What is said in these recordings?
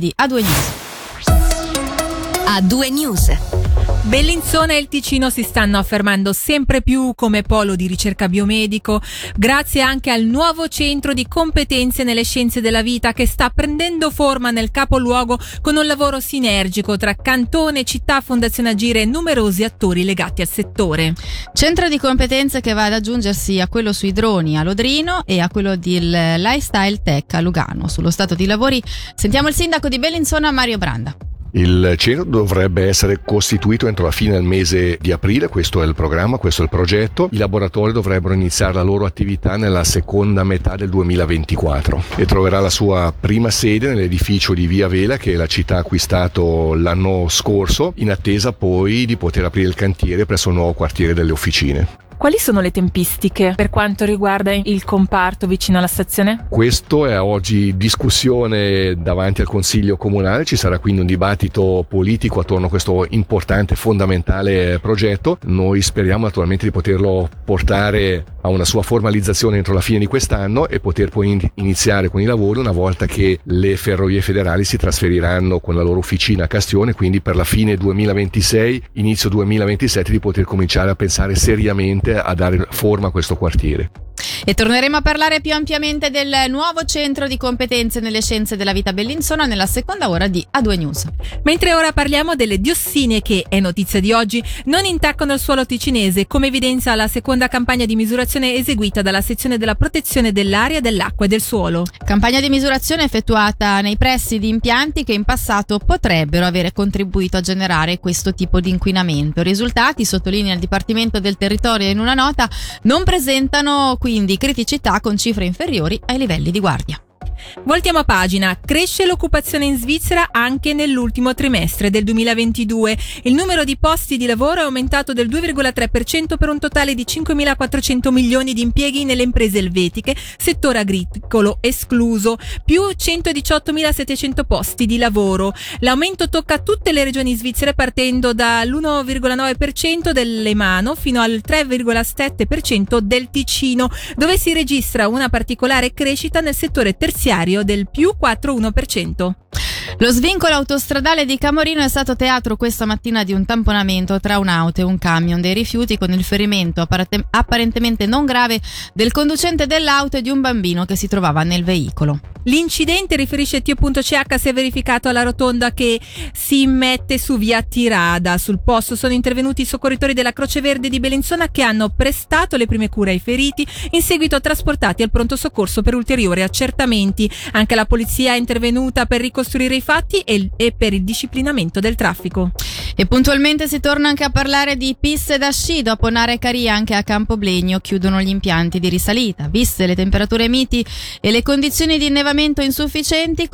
di A2 News. A2 News. Bellinzona e il Ticino si stanno affermando sempre più come polo di ricerca biomedico, grazie anche al nuovo centro di competenze nelle scienze della vita che sta prendendo forma nel capoluogo con un lavoro sinergico tra Cantone, Città, Fondazione Agire e numerosi attori legati al settore. Centro di competenze che va ad aggiungersi a quello sui droni a Lodrino e a quello del Lifestyle Tech a Lugano. Sullo stato di lavori sentiamo il sindaco di Bellinzona Mario Branda. Il centro dovrebbe essere costituito entro la fine del mese di aprile, questo è il programma, questo è il progetto. I laboratori dovrebbero iniziare la loro attività nella seconda metà del 2024 e troverà la sua prima sede nell'edificio di Via Vela che la città ha acquistato l'anno scorso, in attesa poi di poter aprire il cantiere presso il nuovo quartiere delle officine. Quali sono le tempistiche per quanto riguarda il comparto vicino alla stazione? Questo è oggi discussione davanti al Consiglio Comunale, ci sarà quindi un dibattito politico attorno a questo importante, fondamentale progetto. Noi speriamo naturalmente di poterlo portare a una sua formalizzazione entro la fine di quest'anno e poter poi iniziare con i lavori una volta che le ferrovie federali si trasferiranno con la loro officina a Castione, quindi per la fine 2026, inizio 2027 di poter cominciare a pensare seriamente a dare forma a questo quartiere. E torneremo a parlare più ampiamente del nuovo centro di competenze nelle scienze della vita Bellinzona nella seconda ora di A2 News. Mentre ora parliamo delle diossine che, è notizia di oggi, non intaccano il suolo ticinese, come evidenzia la seconda campagna di misurazione eseguita dalla sezione della protezione dell'aria, dell'acqua e del suolo. Campagna di misurazione effettuata nei pressi di impianti che in passato potrebbero avere contribuito a generare questo tipo di inquinamento. I risultati, sottolinea il Dipartimento del Territorio in una nota, non presentano quindi di criticità con cifre inferiori ai livelli di guardia. Voltiamo a pagina. Cresce l'occupazione in Svizzera anche nell'ultimo trimestre del 2022. Il numero di posti di lavoro è aumentato del 2,3% per un totale di 5.400 milioni di impieghi nelle imprese elvetiche, settore agricolo escluso, più 118.700 posti di lavoro. L'aumento tocca tutte le regioni svizzere partendo dall'1,9% dell'Emano fino al 3,7% del Ticino, dove si registra una particolare crescita nel settore terziario finanziario del più 4,1%. Lo svincolo autostradale di Camorino è stato teatro questa mattina di un tamponamento tra un'auto e un camion dei rifiuti con il ferimento apparentemente non grave del conducente dell'auto e di un bambino che si trovava nel veicolo. L'incidente, riferisce Tio.ch, si è verificato alla rotonda che si immette su via Tirada. Sul posto sono intervenuti i soccorritori della Croce Verde di Bellinzona che hanno prestato le prime cure ai feriti, in seguito trasportati al pronto soccorso per ulteriori accertamenti. Anche la polizia è intervenuta per ricostruire i fatti e, e per il disciplinamento del traffico. E puntualmente si torna anche a parlare di piste da sci dopo Nare Caria anche a Campoblegno chiudono gli impianti di risalita. Viste le temperature miti e le condizioni di innevamento insufficienti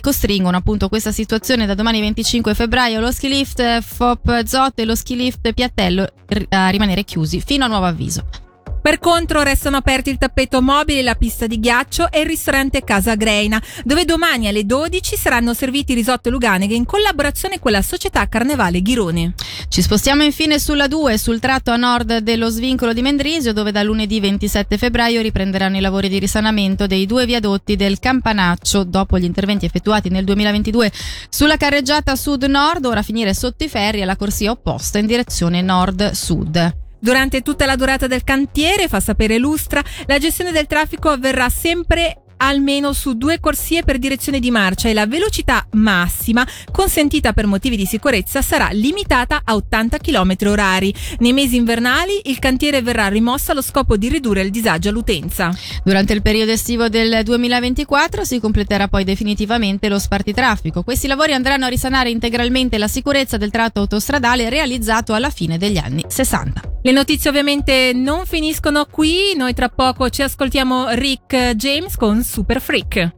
costringono appunto questa situazione da domani 25 febbraio lo ski lift FOP Zot e lo ski lift Piattello a rimanere chiusi fino a nuovo avviso. Per contro restano aperti il tappeto mobile, la pista di ghiaccio e il ristorante Casa Greina, dove domani alle 12 saranno serviti risotto luganeghe in collaborazione con la società Carnevale Ghirone. Ci spostiamo infine sulla 2, sul tratto a nord dello svincolo di Mendrisio, dove da lunedì 27 febbraio riprenderanno i lavori di risanamento dei due viadotti del Campanaccio, dopo gli interventi effettuati nel 2022 sulla carreggiata sud-nord, ora finire sotto i ferri e la corsia opposta in direzione nord-sud. Durante tutta la durata del cantiere, fa sapere Lustra, la gestione del traffico avverrà sempre almeno su due corsie per direzione di marcia e la velocità massima consentita per motivi di sicurezza sarà limitata a 80 km orari. Nei mesi invernali il cantiere verrà rimosso allo scopo di ridurre il disagio all'utenza. Durante il periodo estivo del 2024 si completerà poi definitivamente lo spartitraffico. Questi lavori andranno a risanare integralmente la sicurezza del tratto autostradale realizzato alla fine degli anni 60. Le notizie ovviamente non finiscono qui, noi tra poco ci ascoltiamo Rick James con Super Freak.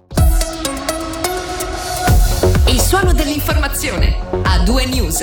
Il suono dell'informazione a due news.